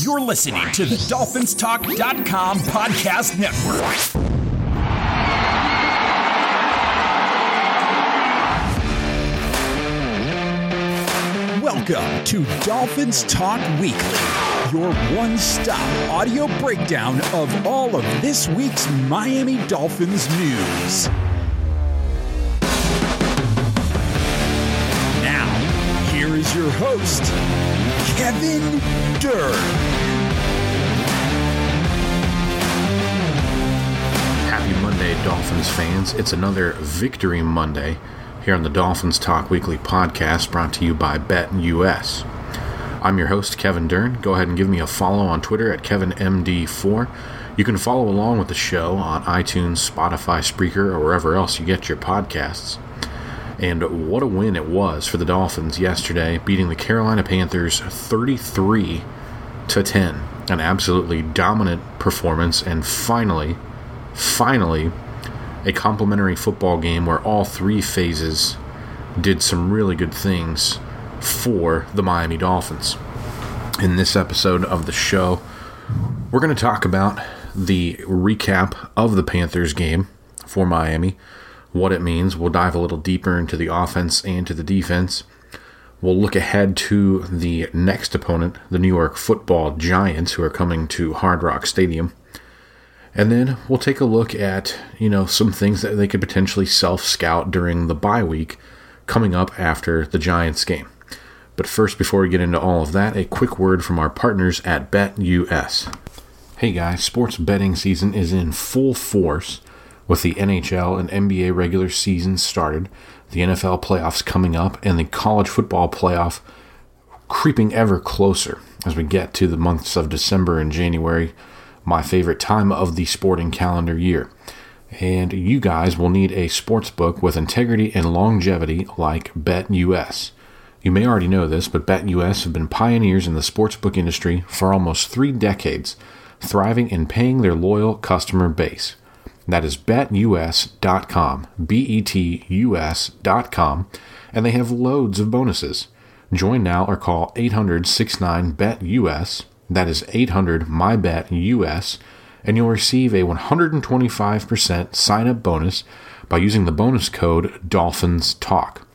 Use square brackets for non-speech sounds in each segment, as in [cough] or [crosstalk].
You're listening to the DolphinsTalk.com podcast network. Welcome to Dolphins Talk Weekly, your one stop audio breakdown of all of this week's Miami Dolphins news. Now, here is your host, Kevin Dern. Happy Monday, Dolphins fans. It's another Victory Monday here on the Dolphins Talk Weekly podcast brought to you by Bet US. I'm your host, Kevin Dern. Go ahead and give me a follow on Twitter at KevinMD4. You can follow along with the show on iTunes, Spotify, Spreaker, or wherever else you get your podcasts. And what a win it was for the Dolphins yesterday, beating the Carolina Panthers 33 to 10. An absolutely dominant performance, and finally, finally, a complimentary football game where all three phases did some really good things for the Miami Dolphins. In this episode of the show, we're going to talk about the recap of the Panthers game for Miami, what it means. We'll dive a little deeper into the offense and to the defense. We'll look ahead to the next opponent, the New York football Giants, who are coming to Hard Rock Stadium. And then we'll take a look at, you know, some things that they could potentially self scout during the bye week coming up after the Giants game. But first, before we get into all of that, a quick word from our partners at BetUS. Hey guys, sports betting season is in full force with the NHL and NBA regular seasons started, the NFL playoffs coming up, and the college football playoff creeping ever closer as we get to the months of December and January my favorite time of the sporting calendar year. And you guys will need a sports book with integrity and longevity like BetUS. You may already know this, but BetUS have been pioneers in the sportsbook industry for almost three decades, thriving and paying their loyal customer base. That is betus.com, B E T U S.com, and they have loads of bonuses. Join now or call 800 69 BET-US that is 800 MyBet US, and you'll receive a 125% sign up bonus by using the bonus code Dolphins Talk.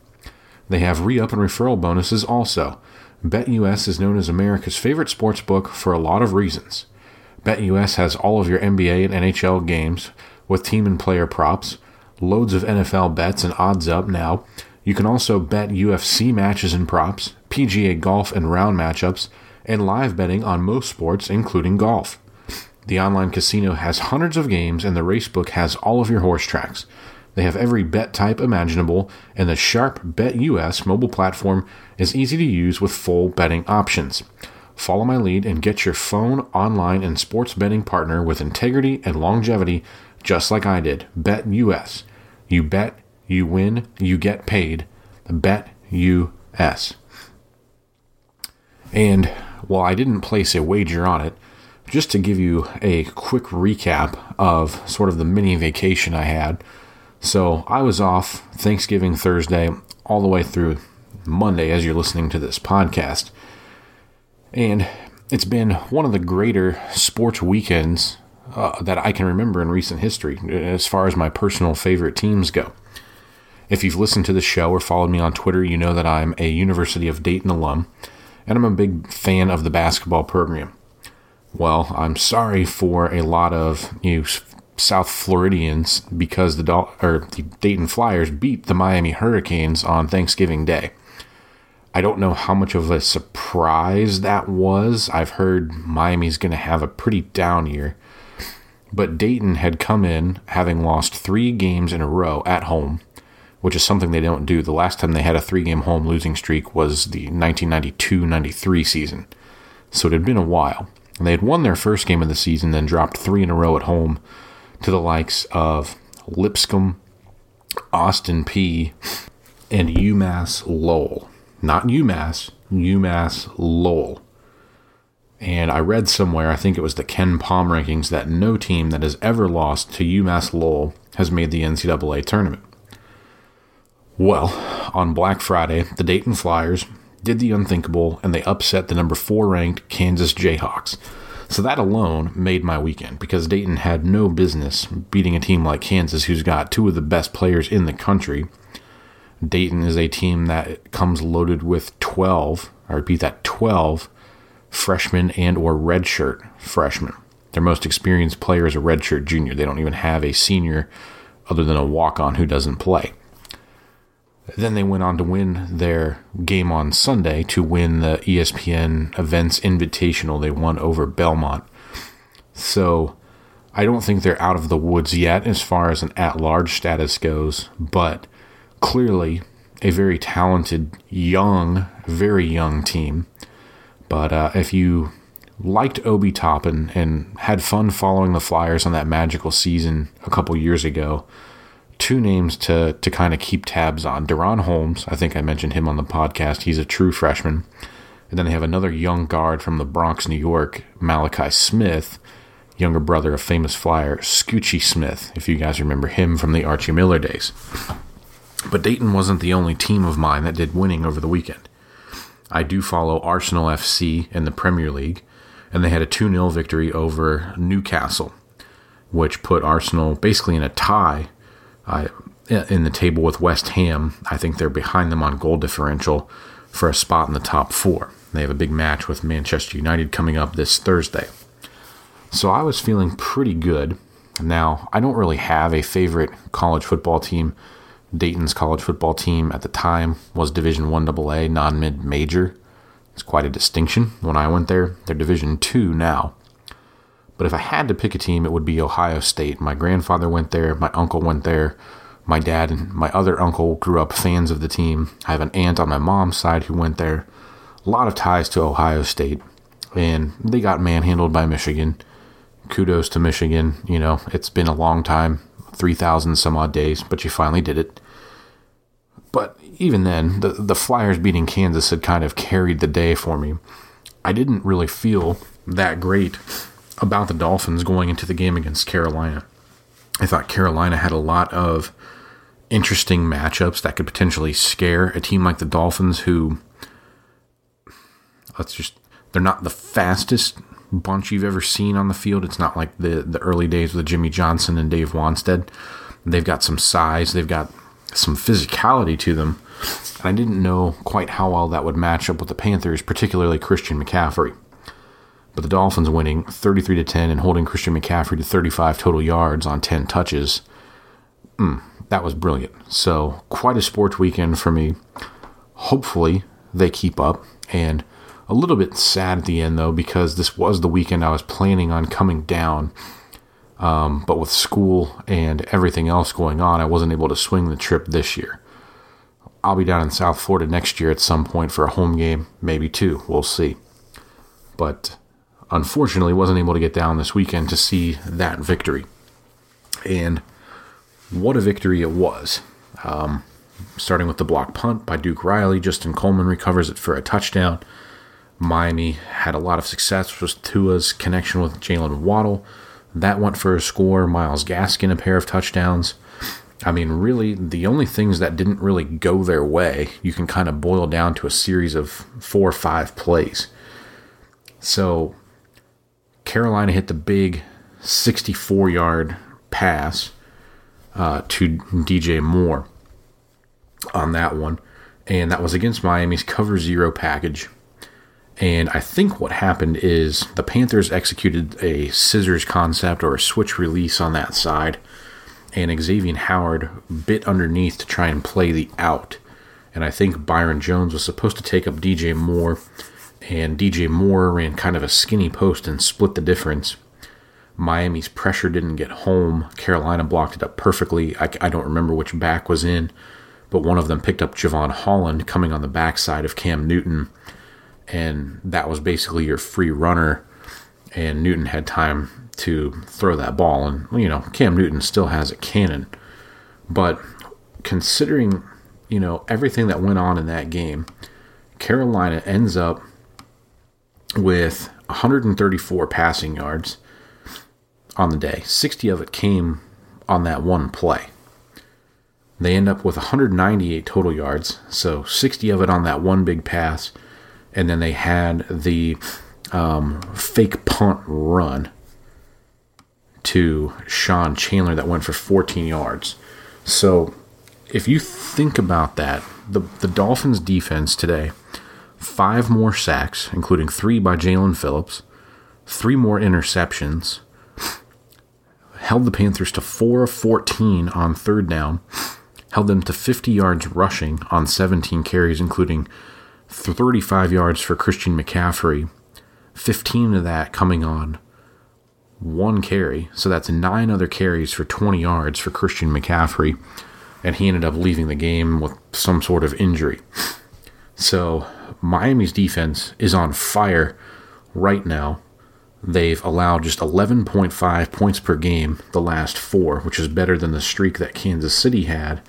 They have re up and referral bonuses also. BetUS is known as America's favorite sports book for a lot of reasons. BetUS has all of your NBA and NHL games with team and player props, loads of NFL bets and odds up now. You can also bet UFC matches and props, PGA golf and round matchups, and live betting on most sports, including golf. The online casino has hundreds of games, and the racebook has all of your horse tracks. They have every bet type imaginable, and the Sharp Bet US mobile platform is easy to use with full betting options. Follow my lead and get your phone, online, and sports betting partner with integrity and longevity, just like I did. Bet US. You bet, you win, you get paid. Bet US. And while I didn't place a wager on it, just to give you a quick recap of sort of the mini vacation I had. So I was off Thanksgiving Thursday all the way through Monday as you're listening to this podcast. And it's been one of the greater sports weekends uh, that I can remember in recent history as far as my personal favorite teams go. If you've listened to the show or followed me on Twitter, you know that I'm a University of Dayton alum and I'm a big fan of the basketball program. Well, I'm sorry for a lot of you South Floridians because the or the Dayton Flyers beat the Miami Hurricanes on Thanksgiving Day. I don't know how much of a surprise that was. I've heard Miami's going to have a pretty down year. But Dayton had come in having lost three games in a row at home which is something they don't do. The last time they had a three game home losing streak was the 1992 93 season. So it had been a while. And they had won their first game of the season, then dropped three in a row at home to the likes of Lipscomb, Austin Peay, and UMass Lowell. Not UMass, UMass Lowell. And I read somewhere, I think it was the KenPom rankings, that no team that has ever lost to UMass Lowell has made the NCAA tournament. Well, on Black Friday, the Dayton Flyers did the unthinkable and they upset the number four ranked Kansas Jayhawks. So that alone made my weekend because Dayton had no business beating a team like Kansas, who's got two of the best players in the country. Dayton is a team that comes loaded with 12, I repeat that, 12 freshmen and or redshirt freshman. Their most experienced player is a redshirt junior. They don't even have a senior other than a walk-on who doesn't play. Then they went on to win their game on Sunday to win the ESPN Events Invitational. They won over Belmont. So I don't think they're out of the woods yet as far as an at large status goes, but clearly a very talented, young, very young team. But uh, if you liked Obi Toppin and had fun following the Flyers on that magical season a couple years ago, two names to to kind of keep tabs on. DaRon Holmes, I think I mentioned him on the podcast. He's a true freshman. And then they have another young guard from the Bronx, New York, Malachi Smith, younger brother of famous flyer Scoochie Smith, if you guys remember him from the Archie Miller days. But Dayton wasn't the only team of mine that did winning over the weekend. I do follow Arsenal FC in the Premier League, and they had a 2 0 victory over Newcastle, which put Arsenal basically in a tie uh, in the table with West Ham. I think they're behind them on goal differential for a spot in the top four. They have a big match with Manchester United coming up this Thursday. So I was feeling pretty good. Now, I don't really have a favorite college football team. Dayton's college football team at the time was Division 1 AA, non mid major. It's quite a distinction. When I went there, they're Division 2 now. But if I had to pick a team, it would be Ohio State. My grandfather went there, my uncle went there, my dad and my other uncle grew up fans of the team. I have an aunt on my mom's side who went there. A lot of ties to Ohio State, and they got manhandled by Michigan. Kudos to Michigan. You know, it's been a long time 3,000 some odd days, but you finally did it. But even then, the, the Flyers beating Kansas had kind of carried the day for me. I didn't really feel that great about the Dolphins going into the game against Carolina. I thought Carolina had a lot of interesting matchups that could potentially scare a team like the Dolphins, who, let's just, they're not the fastest bunch you've ever seen on the field. It's not like the, the early days with Jimmy Johnson and Dave Wannstedt. They've got some size, they've got some physicality to them. And I didn't know quite how well that would match up with the Panthers, particularly Christian McCaffrey. But the Dolphins winning 33 to 10 and holding Christian McCaffrey to 35 total yards on 10 touches. Mm, that was brilliant. So, quite a sports weekend for me. Hopefully, they keep up. And a little bit sad at the end, though, because this was the weekend I was planning on coming down. Um, but with school and everything else going on, I wasn't able to swing the trip this year. I'll be down in South Florida next year at some point for a home game, maybe two. We'll see. But unfortunately wasn't able to get down this weekend to see that victory. And what a victory it was. Um, starting with the block punt by Duke Riley, Justin Coleman recovers it for a touchdown. Miami had a lot of success with Tua's connection with Jaylen Waddle. That went for a score. Myles Gaskin, a pair of touchdowns. I mean, really, the only things that didn't really go their way, you can kind of boil down to a series of four or five plays. So, Carolina hit the big 64 yard pass uh, to DJ Moore on that one. And that was against Miami's cover zero package. And I think what happened is the Panthers executed a scissors concept or a switch release on that side. And Xavier Howard bit underneath to try and play the out. And I think Byron Jones was supposed to take up DJ Moore and DJ Moore ran kind of a skinny post and split the difference. Miami's pressure didn't get home. Carolina blocked it up perfectly. I, I, don't remember which back was in, but one of them picked up Jevon Holland coming on the backside of Cam Newton, and that was basically your free runner. And Newton had time to throw that ball, and you know Cam Newton still has a cannon, but considering you know everything that went on in that game, Carolina ends up with 134 passing yards on the day. 60 of it came on that one play. They end up with 198 total yards, so 60 of it on that one big pass. And then they had the um, fake punt run to Sean Chandler that went for 14 yards. So if you think about that, the, the Dolphins defense today, five more sacks, including three by Jaelan Phillips, three more interceptions, held the Panthers to 4 of 14 on third down, held them to 50 yards rushing on 17 carries, including 35 yards for Christian McCaffrey, 15 of that coming on one carry. So that's nine other carries for 20 yards for Christian McCaffrey. And he ended up leaving the game with some sort of injury. So Miami's defense is on fire right now. They've allowed just 11.5 points per game the last four, which is better than the streak that Kansas City had,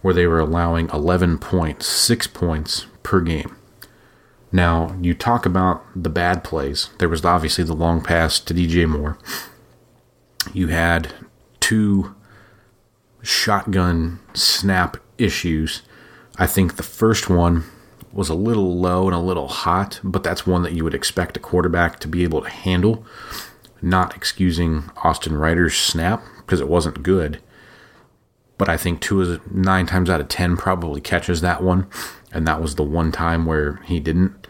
where they were allowing 11.6 points per game. Now, you talk about the bad plays. There was obviously the long pass to DJ Moore. You had two shotgun snap issues. I think the first one was a little low and a little hot, but that's one that you would expect a quarterback to be able to handle. Not excusing Austin Reiter's snap because it wasn't good. But I think two is nine times out of ten probably catches that one, and that was the one time where he didn't.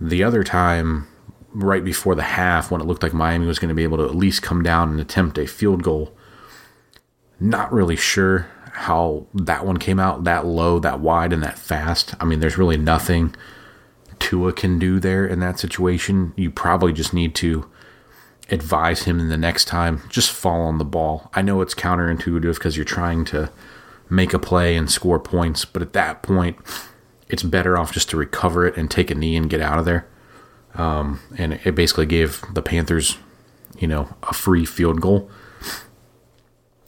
The other time, right before the half, when it looked like Miami was going to be able to at least come down and attempt a field goal, not really sure how that one came out that low, that wide, and that fast. I mean, there's really nothing Tua can do there in that situation. You probably just need to advise him in the next time just fall on the ball. I know it's counterintuitive because you're trying to make a play and score points, but at that point, it's better off just to recover it and take a knee and get out of there. Um, and it basically gave the Panthers, you know, a free field goal.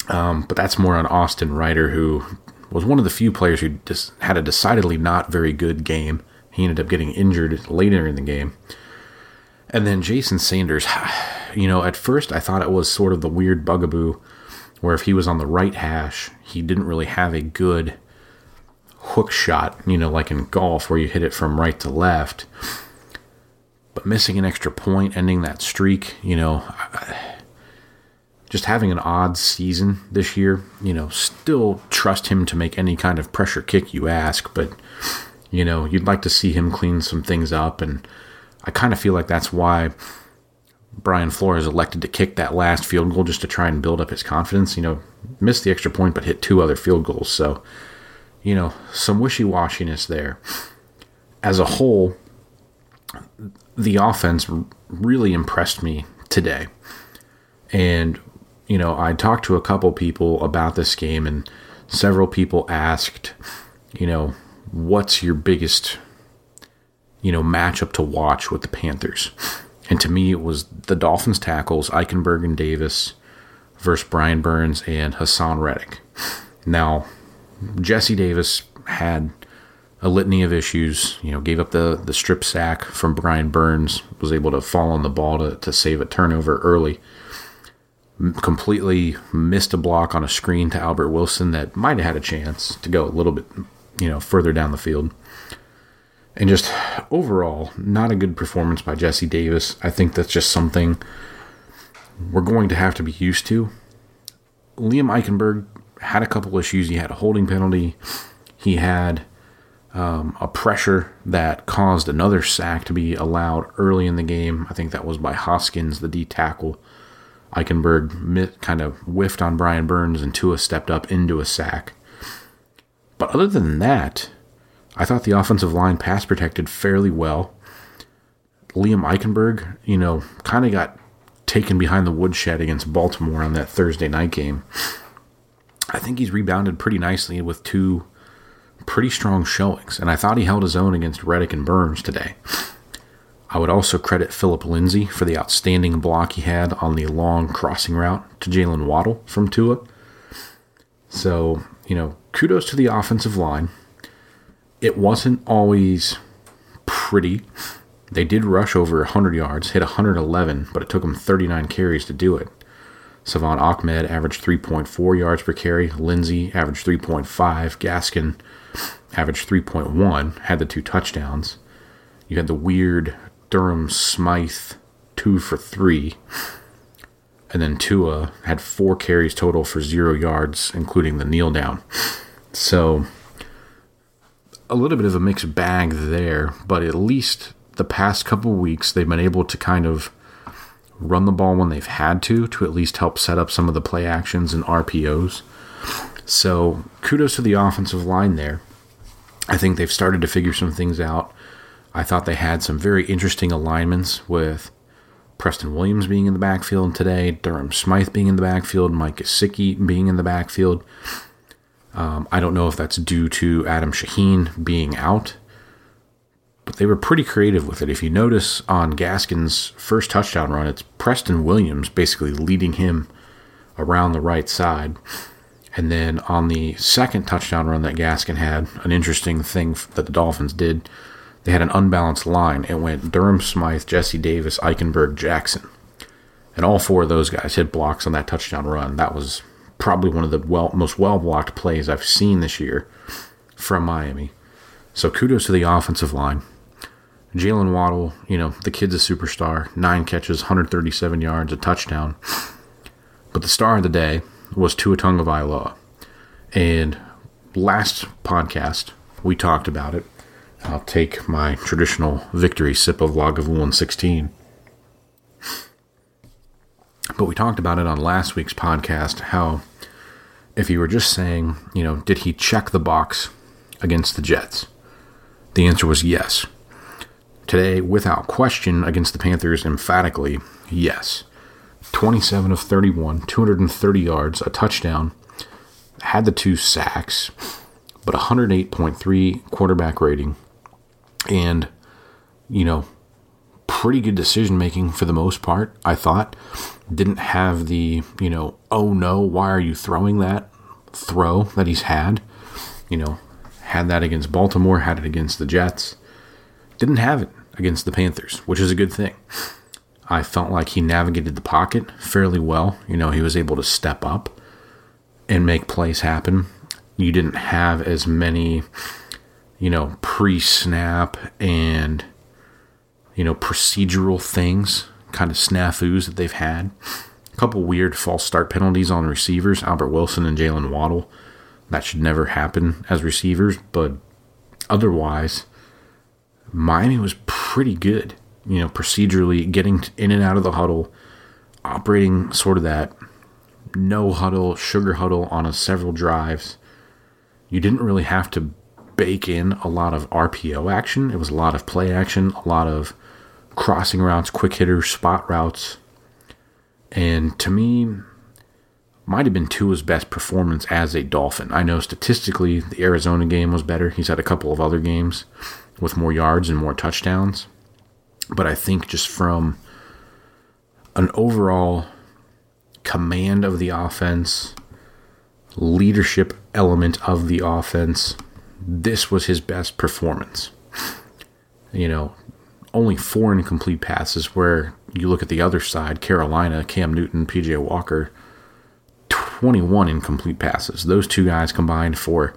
Um, but that's more on Austin Reiter, who was one of the few players who just had a decidedly not very good game. He ended up getting injured later in the game. And then Jason Sanders, [sighs] you know, at first I thought it was sort of the weird bugaboo where if he was on the right hash, he didn't really have a good hook shot, you know, like in golf where you hit it from right to left. But missing an extra point, ending that streak, you know, [sighs] just having an odd season this year, you know, still trust him to make any kind of pressure kick you ask, but you know, you'd like to see him clean some things up and I kind of feel like that's why Brian Flores elected to kick that last field goal just to try and build up his confidence, you know, missed the extra point but hit two other field goals. So, you know, some wishy-washiness there. As a whole, the offense really impressed me today. And you know, I talked to a couple people about this game, and several people asked, you know, what's your biggest, you know, matchup to watch with the Panthers? And to me, it was the Dolphins tackles, Eichenberg and Davis, versus Brian Burns and Haason Reddick. Now, Jesse Davis had a litany of issues. You know, gave up the the strip sack from Brian Burns, was able to fall on the ball to, to save a turnover early completely missed a block on a screen to Albert Wilson that might have had a chance to go a little bit, you know, further down the field. And just overall, not a good performance by Jesse Davis. I think that's just something we're going to have to be used to. Liam Eichenberg had a couple issues. He had a holding penalty. He had um, a pressure that caused another sack to be allowed early in the game. I think that was by Hoskins, the D tackle. Eichenberg kind of whiffed on Brian Burns and Tua stepped up into a sack. But other than that, I thought the offensive line pass protected fairly well. Liam Eichenberg, you know, kind of got taken behind the woodshed against Baltimore on that Thursday night game. I think he's rebounded pretty nicely with two pretty strong showings, and I thought he held his own against Reddick and Burns today. I would also credit Philip Lindsay for the outstanding block he had on the long crossing route to Jaylen Waddle from Tua. So, you know, kudos to the offensive line. It wasn't always pretty. They did rush over 100 yards, hit 111, but it took them 39 carries to do it. Salvon Ahmed averaged 3.4 yards per carry. Lindsay averaged 3.5. Gaskin averaged 3.1, had the two touchdowns. You had the weird Durham Smythe two for three. And then Tua had four carries total for zero yards, including the kneel down. So a little bit of a mixed bag there, but at least the past couple weeks they've been able to kind of run the ball when they've had to to at least help set up some of the play actions and RPOs. So kudos to the offensive line there. I think they've started to figure some things out. I thought they had some very interesting alignments with Preston Williams being in the backfield today, Durham Smythe being in the backfield, Mike Gesicki being in the backfield. Um, I don't know if that's due to Adam Shaheen being out, but they were pretty creative with it. If you notice on Gaskin's first touchdown run, it's Preston Williams basically leading him around the right side. And then on the second touchdown run that Gaskin had, an interesting thing that the Dolphins did, they had an unbalanced line. It went Durham Smythe, Jesse Davis, Eichenberg, Jackson. And all four of those guys hit blocks on that touchdown run. That was probably one of the well, most well blocked plays I've seen this year from Miami. So kudos to the offensive line. Jaylen Waddle, you know, the kid's a superstar. Nine catches, 137 yards, a touchdown. But the star of the day was Tua Tagovailoa. And last podcast, we talked about it. I'll take my traditional victory sip of Lagavulin 16. But we talked about it on last week's podcast how if you were just saying, you know, did he check the box against the Jets? The answer was yes. Today, without question, against the Panthers, emphatically, yes. 27 of 31, 230 yards, a touchdown, had the two sacks, but 108.3 quarterback rating, and, you know, pretty good decision making for the most part, I thought. Didn't have the, you know, oh no, why are you throwing that throw that he's had. You know, had that against Baltimore, had it against the Jets. Didn't have it against the Panthers, which is a good thing. I felt like he navigated the pocket fairly well. You know, he was able to step up and make plays happen. You didn't have as many you know, pre snap and, you know, procedural things, kind of snafus that they've had. A couple weird false start penalties on receivers, Albert Wilson and Jaylen Waddle. That should never happen as receivers, but otherwise, Miami was pretty good, you know, procedurally getting in and out of the huddle, operating sort of that no huddle, sugar huddle on a several drives. You didn't really have to bake in a lot of RPO action. It was a lot of play action, a lot of crossing routes, quick hitters, spot routes. And to me, might have been Tua's best performance as a Dolphin. I know statistically the Arizona game was better. He's had a couple of other games with more yards and more touchdowns. But I think just from an overall command of the offense, leadership element of the offense, this was his best performance. You know, only four incomplete passes, where you look at the other side Carolina, Cam Newton, PJ Walker, 21 incomplete passes. Those two guys combined for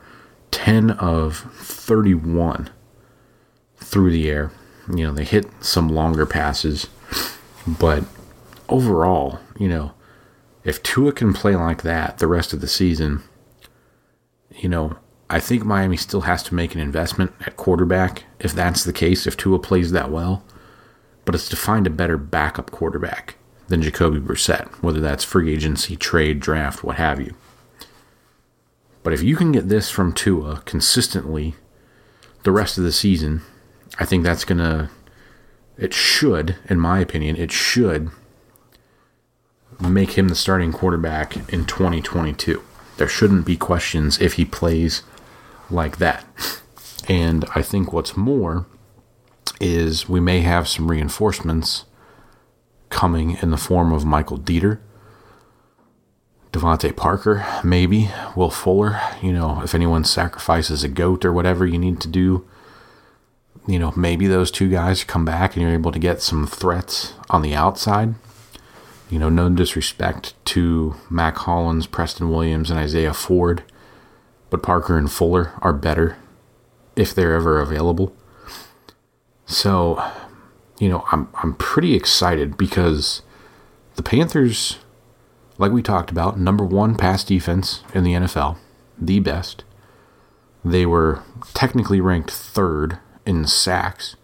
10 of 31 through the air. You know, they hit some longer passes, but overall, you know, if Tua can play like that the rest of the season, you know, I think Miami still has to make an investment at quarterback if that's the case, if Tua plays that well. But it's to find a better backup quarterback than Jacoby Brissett, whether that's free agency, trade, draft, what have you. But if you can get this from Tua consistently the rest of the season, I think that's going to, it should, in my opinion, it should make him the starting quarterback in 2022. There shouldn't be questions if he plays like that. And I think what's more is we may have some reinforcements coming in the form of Michael Deiter, DeVante Parker, maybe, Will Fuller. You know, if anyone sacrifices a goat or whatever you need to do, you know, maybe those two guys come back and you're able to get some threats on the outside. You know, no disrespect to Mac Hollins, Preston Williams, and Isaiah Ford, but Parker and Fuller are better if they're ever available. So, you know, I'm I'm pretty excited because the Panthers, like we talked about, number one pass defense in the NFL, the best. They were technically ranked third in sacks,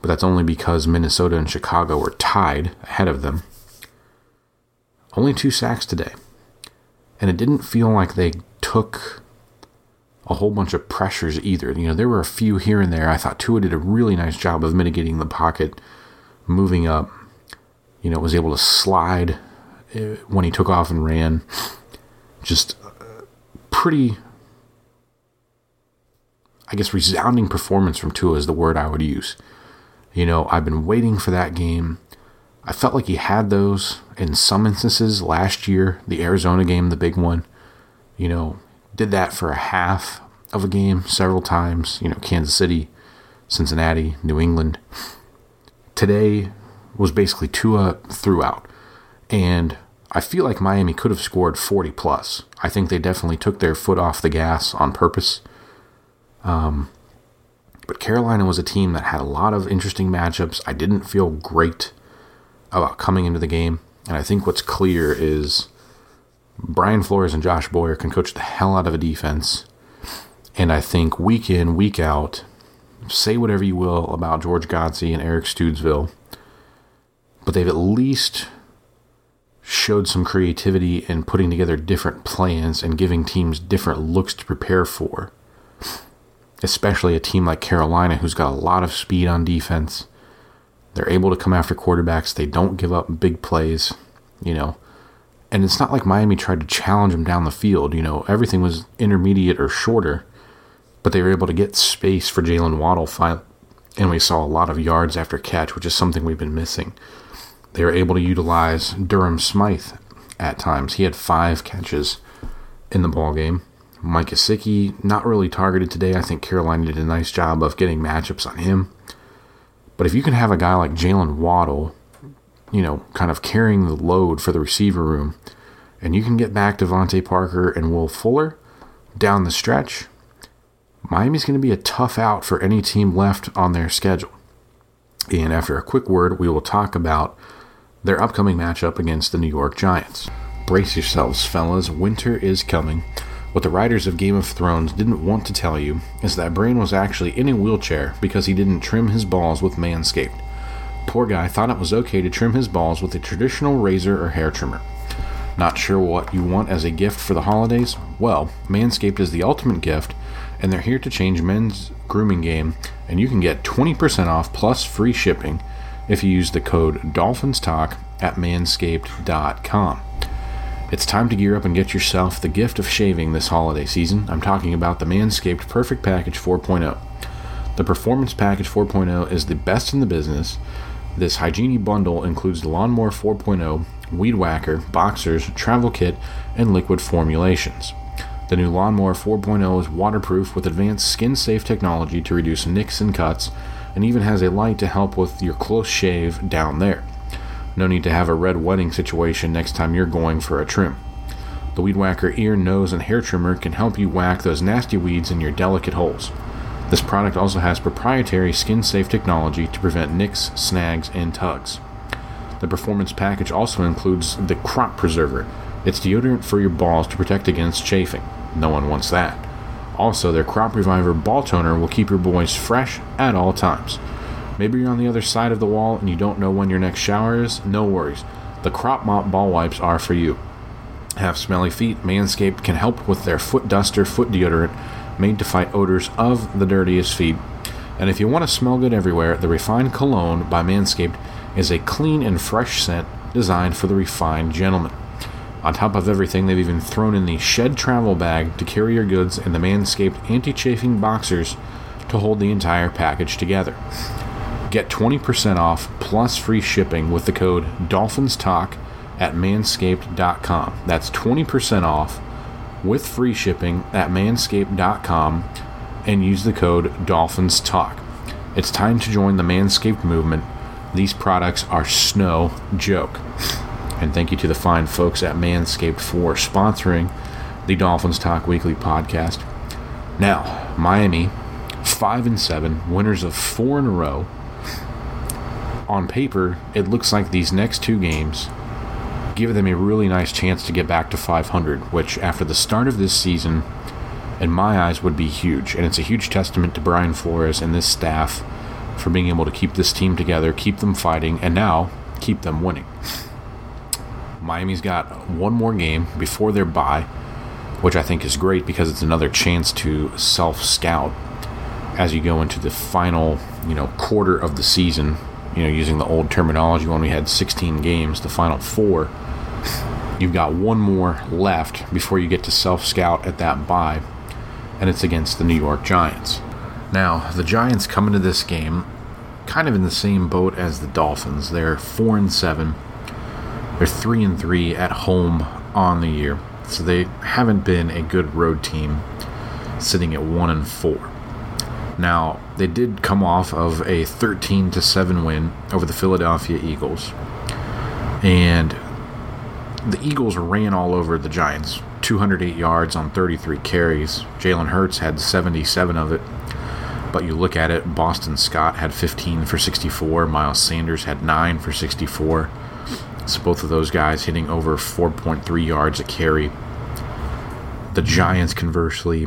but that's only because Minnesota and Chicago were tied ahead of them. Only two sacks today. And it didn't feel like they took a whole bunch of pressures either. You know, there were a few here and there. I thought Tua did a really nice job of mitigating the pocket, moving up. You know, was able to slide uh, when he took off and ran. Just pretty, I guess, resounding performance from Tua is the word I would use. You know, I've been waiting for that game. I felt like he had those in some instances last year, the Arizona game, the big one. You know, did that for a half of a game several times. You know, Kansas City, Cincinnati, New England. Today was basically Tua throughout. And I feel like Miami could have scored 40 plus. I think they definitely took their foot off the gas on purpose. Um, but Carolina was a team that had a lot of interesting matchups. I didn't feel great about coming into the game. And I think what's clear is Brian Flores and Josh Boyer can coach the hell out of a defense. And I think week in, week out, say whatever you will about George Godsey and Eric Studesville, but they've at least showed some creativity in putting together different plans and giving teams different looks to prepare for. Especially a team like Carolina, who's got a lot of speed on defense. They're able to come after quarterbacks. They don't give up big plays, you know. And it's not like Miami tried to challenge them down the field. You know, everything was intermediate or shorter, but they were able to get space for Jaylen Waddle. And we saw a lot of yards after catch, which is something we've been missing. They were able to utilize Durham Smythe at times. He had five catches in the ball game. Mike Gesicki, not really targeted today. I think Carolina did a nice job of getting matchups on him. But if you can have a guy like Jaylen Waddle, you know, kind of carrying the load for the receiver room, and you can get back DeVante Parker and Will Fuller down the stretch, Miami's going to be a tough out for any team left on their schedule. And after a quick word, we will talk about their upcoming matchup against the New York Giants. Brace yourselves, fellas, winter is coming. What the writers of Game of Thrones didn't want to tell you is that Bran was actually in a wheelchair because he didn't trim his balls with Manscaped. Poor guy thought it was okay to trim his balls with a traditional razor or hair trimmer. Not sure what you want as a gift for the holidays? Well, Manscaped is the ultimate gift, and they're here to change men's grooming game, and you can get 20% off plus free shipping if you use the code DolphinsTalk at manscaped.com. It's time to gear up and get yourself the gift of shaving this holiday season. I'm talking about the Manscaped Perfect Package 4.0. The Performance Package 4.0 is the best in the business. This hygiene bundle includes the Lawnmower 4.0, Weed Whacker, Boxers, Travel Kit, and liquid formulations. The new Lawnmower 4.0 is waterproof with advanced skin safe technology to reduce nicks and cuts, and even has a light to help with your close shave down there. No need to have a red wedding situation next time you're going for a trim. The Weed Whacker ear, nose, and hair trimmer can help you whack those nasty weeds in your delicate holes. This product also has proprietary skin safe technology to prevent nicks, snags, and tugs. The performance package also includes the Crop Preserver. It's deodorant for your balls to protect against chafing. No one wants that. Also, their Crop Reviver ball toner will keep your boys fresh at all times. Maybe you're on the other side of the wall and you don't know when your next shower is? No worries. The Crop Mop ball wipes are for you. Have smelly feet? Manscaped can help with their foot duster foot deodorant made to fight odors of the dirtiest feet. And if you want to smell good everywhere, the Refined Cologne by Manscaped is a clean and fresh scent designed for the refined gentleman. On top of everything, they've even thrown in the Shed Travel Bag to carry your goods and the Manscaped anti chafing boxers to hold the entire package together. Get 20% off plus free shipping with the code DolphinsTalk at manscaped.com. That's 20% off with free shipping at manscaped.com and use the code Dolphins Talk. It's time to join the Manscaped movement. These products are snow joke. And thank you to the fine folks at Manscaped for sponsoring the Dolphins Talk Weekly podcast. Now, Miami, 5 and 7, winners of four in a row. On paper, it looks like these next two games give them a really nice chance to get back to 500, which, after the start of this season, in my eyes, would be huge. And it's a huge testament to Brian Flores and this staff for being able to keep this team together, keep them fighting, and now keep them winning. Miami's got one more game before their bye, which I think is great because it's another chance to self scout as you go into the final, you know, quarter of the season. You know, using the old terminology when we had 16 games, the final four. You've got one more left before you get to self scout at that bye, and it's against the New York Giants. Now, the Giants come into this game kind of in the same boat as the Dolphins. They're 4 and 7. They're 3 and 3 at home on the year. So they haven't been a good road team sitting at 1 and 4. Now, they did come off of a 13 to 7 win over the Philadelphia Eagles. And the Eagles ran all over the Giants. 208 yards on 33 carries. Jalen Hurts had 77 of it. But you look at it, Boston Scott had 15 for 64. Miles Sanders had 9 for 64. So both of those guys hitting over 4.3 yards a carry. The Giants, conversely,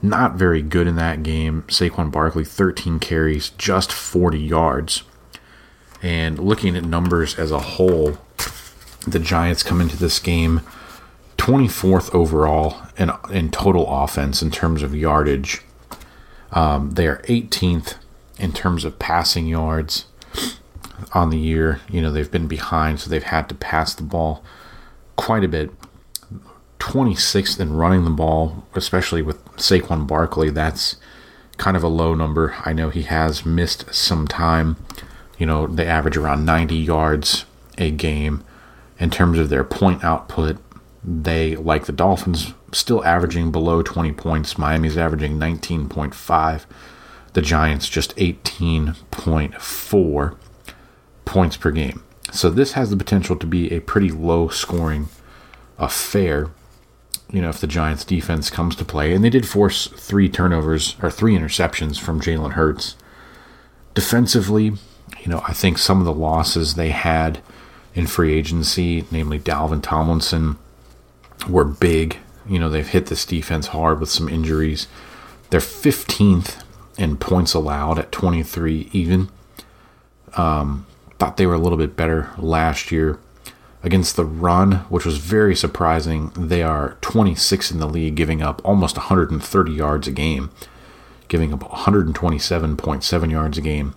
not very good in that game. Saquon Barkley, 13 carries, just 40 yards. And looking at numbers as a whole, the Giants come into this game 24th overall in, in total offense in terms of yardage. Um, they are 18th in terms of passing yards on the year. You know, they've been behind, so they've had to pass the ball quite a bit. 26th in running the ball, especially with Saquon Barkley. That's kind of a low number. I know he has missed some time. You know, they average around 90 yards a game. In terms of their point output, they, like the Dolphins, still averaging below 20 points. Miami's averaging 19.5. The Giants just 18.4 points per game. So this has the potential to be a pretty low scoring affair. You know, if the Giants defense comes to play, and they did force three turnovers or three interceptions from Jalen Hurts. Defensively, you know, I think some of the losses they had in free agency, namely Dalvin Tomlinson, were big. You know, they've hit this defense hard with some injuries. They're 15th in points allowed at 23 even. Um, thought they were a little bit better last year. Against the run, which was very surprising, they are 26 in the league, giving up almost 130 yards a game, giving up 127.7 yards a game.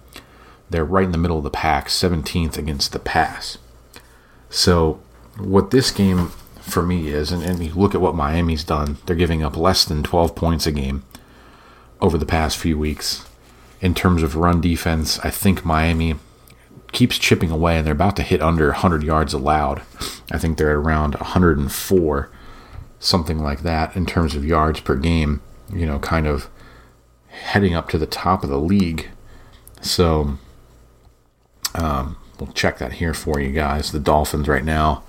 They're right in the middle of the pack, 17th against the pass. So, what this game for me is, and, and you look at what Miami's done, they're giving up less than 12 points a game over the past few weeks. In terms of run defense, I think Miami keeps chipping away, and they're about to hit under 100 yards allowed. I think they're at around 104, something like that, in terms of yards per game. You know, kind of heading up to the top of the league. So, um, we'll check that here for you guys. The Dolphins right now.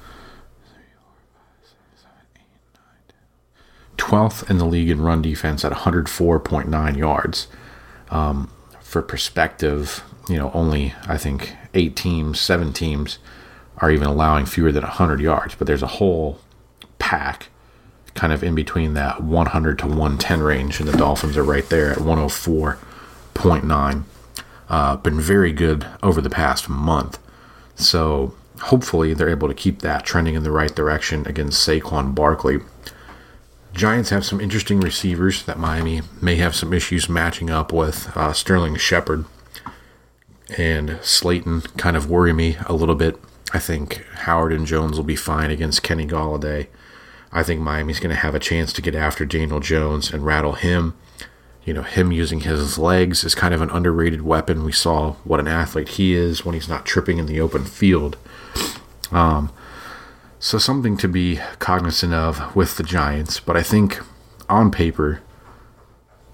12th in the league in run defense at 104.9 yards. Um, for perspective, you know, only I think eight teams, seven teams are even allowing fewer than 100 yards, but there's a whole pack kind of in between that 100 to 110 range, and the Dolphins are right there at 104.9. Uh, been very good over the past month. So hopefully they're able to keep that trending in the right direction against Saquon Barkley. Giants have some interesting receivers that Miami may have some issues matching up with. Uh, Sterling Shepard and Slayton kind of worry me a little bit. I think Howard and Jones will be fine against Kenny Golladay. I think Miami's going to have a chance to get after Daniel Jones and rattle him. You know, him using his legs is kind of an underrated weapon. We saw what an athlete he is when he's not tripping in the open field. Um, so something to be cognizant of with the Giants. But I think on paper,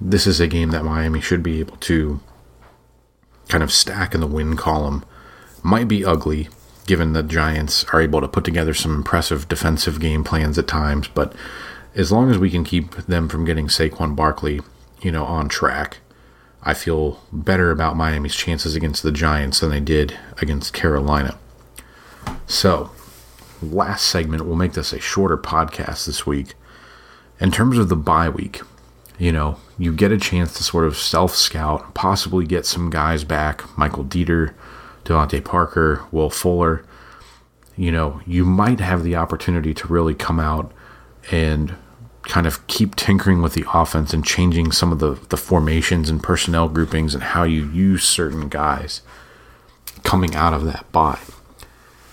this is a game that Miami should be able to kind of stack in the win column. Might be ugly, given the Giants are able to put together some impressive defensive game plans at times. But as long as we can keep them from getting Saquon Barkley, you know, on track, I feel better about Miami's chances against the Giants than they did against Carolina. So, last segment, we'll make this a shorter podcast this week. In terms of the bye week, you know, you get a chance to sort of self scout, possibly get some guys back Michael Deiter, DeVante Parker, Will Fuller. You know, you might have the opportunity to really come out and kind of keep tinkering with the offense and changing some of the, the formations and personnel groupings and how you use certain guys coming out of that bye.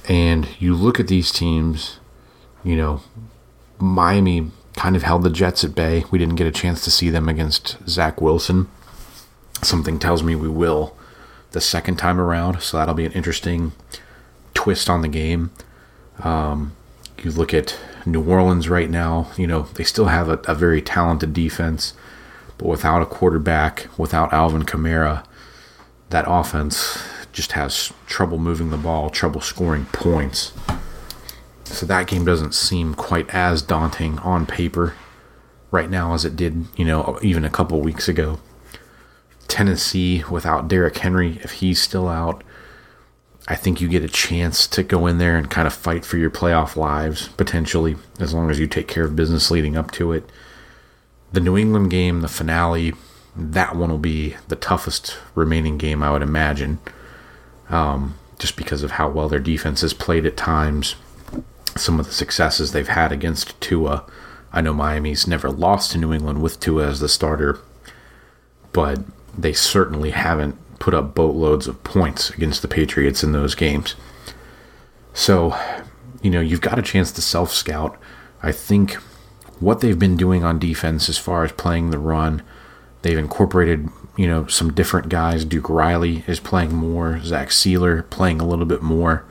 And you look at these teams, you know, Miami kind of held the Jets at bay. We didn't get a chance to see them against Zach Wilson. Something tells me we will the second time around, so that'll be an interesting twist on the game. Um, you look at New Orleans right now, you know, they still have a, a very talented defense, but without a quarterback, without Alvin Kamara, that offense just has trouble moving the ball, trouble scoring points. So that game doesn't seem quite as daunting on paper right now as it did, you know, even a couple weeks ago. Tennessee without Derrick Henry, if he's still out, I think you get a chance to go in there and kind of fight for your playoff lives potentially, as long as you take care of business leading up to it. The New England game, the finale, that one will be the toughest remaining game I would imagine, um, just because of how well their defense has played at times, some of the successes they've had against Tua. I know Miami's never lost to New England with Tua as the starter, but they certainly haven't put up boatloads of points against the Patriots in those games. So, you know, you've got a chance to self scout. I think what they've been doing on defense as far as playing the run, they've incorporated, you know, some different guys. Duke Riley is playing more, Zach Sieler playing a little bit more.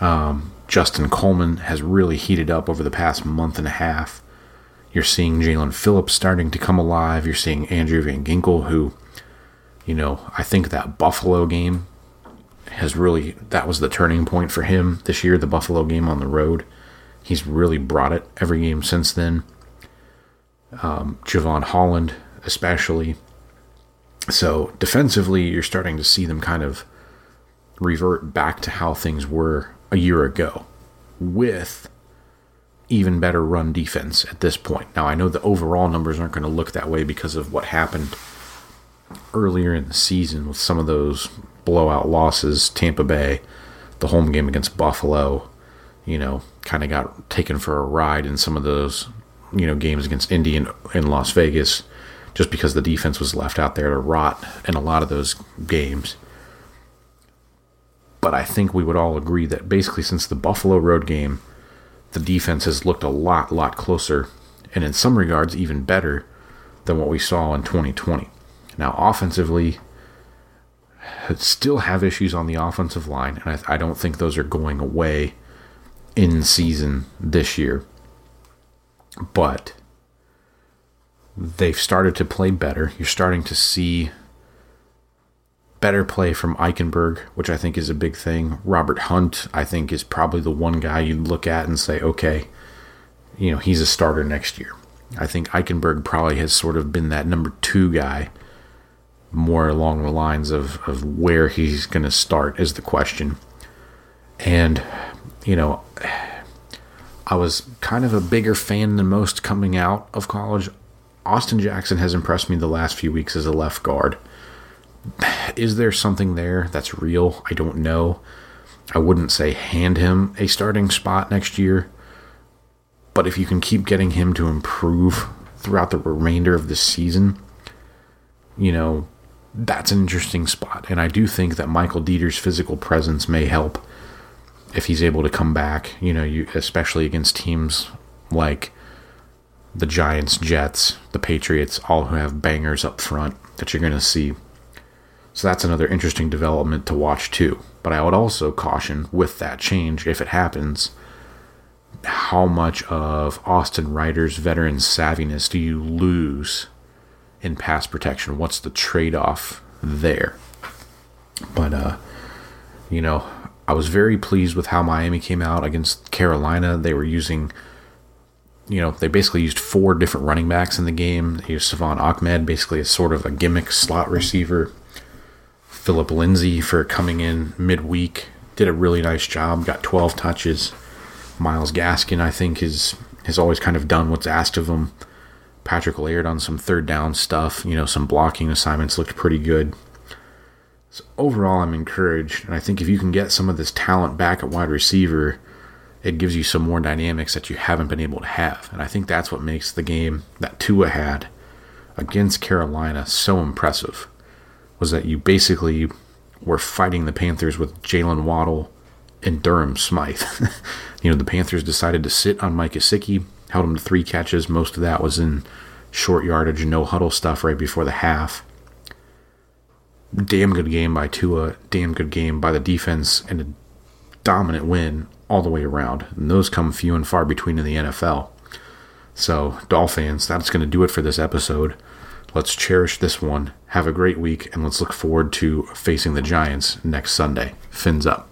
Um, Justin Coleman has really heated up over the past month and a half. You're seeing Jaelan Phillips starting to come alive. You're seeing Andrew Van Ginkel, who you know, I think that Buffalo game has really that was the turning point for him this year, the Buffalo game on the road. He's really brought it every game since then. Um, Jevon Holland, especially. So defensively, you're starting to see them kind of revert back to how things were a year ago with even better run defense at this point. Now, I know the overall numbers aren't going to look that way because of what happened earlier in the season with some of those blowout losses, Tampa Bay, the home game against Buffalo, you know, kind of got taken for a ride in some of those, you know, games against Indy and in Las Vegas just because the defense was left out there to rot in a lot of those games. But I think we would all agree that basically since the Buffalo road game, the defense has looked a lot, lot closer, and in some regards even better than what we saw in 2020. Now, offensively, still have issues on the offensive line, and I, I don't think those are going away in season this year. But they've started to play better. You're starting to see better play from Eichenberg, which I think is a big thing. Robert Hunt, I think, is probably the one guy you'd look at and say, okay, you know, he's a starter next year. I think Eichenberg probably has sort of been that number two guy more along the lines of, of where he's going to start is the question. And, you know, I was kind of a bigger fan than most coming out of college. Austin Jackson has impressed me the last few weeks as a left guard. Is there something there that's real? I don't know. I wouldn't say hand him a starting spot next year. But if you can keep getting him to improve throughout the remainder of the season, you know, that's an interesting spot. And I do think that Michael Deiter's physical presence may help if he's able to come back, you know, you, especially against teams like the Giants, Jets, the Patriots, all who have bangers up front that you're going to see. So that's another interesting development to watch too. But I would also caution with that change, if it happens, how much of Austin Reiter's veteran savviness do you lose in pass protection? What's the trade off there? But, uh, you know, I was very pleased with how Miami came out against Carolina. They were using, you know, they basically used four different running backs in the game. They used Salvon Ahmed, basically as sort of a gimmick slot receiver. Phillip Lindsay for coming in midweek did a really nice job. Got 12 touches. Myles Gaskin, I think, is has always kind of done what's asked of him. Patrick Laird on some third down stuff, you know, some blocking assignments looked pretty good. So overall, I'm encouraged, and I think if you can get some of this talent back at wide receiver, it gives you some more dynamics that you haven't been able to have. And I think that's what makes the game that Tua had against Carolina so impressive. Was that you basically were fighting the Panthers with Jaylen Waddle and Durham Smythe. [laughs] you know, the Panthers decided to sit on Mike Gesicki, held him to three catches. Most of that was in short yardage, no huddle stuff right before the half damn good game by Tua, damn good game by the defense, and a dominant win all the way around. And those come few and far between in the NFL. So, Dolphins, that's going to do it for this episode. Let's cherish this one. Have a great week, and let's look forward to facing the Giants next Sunday. Fins up.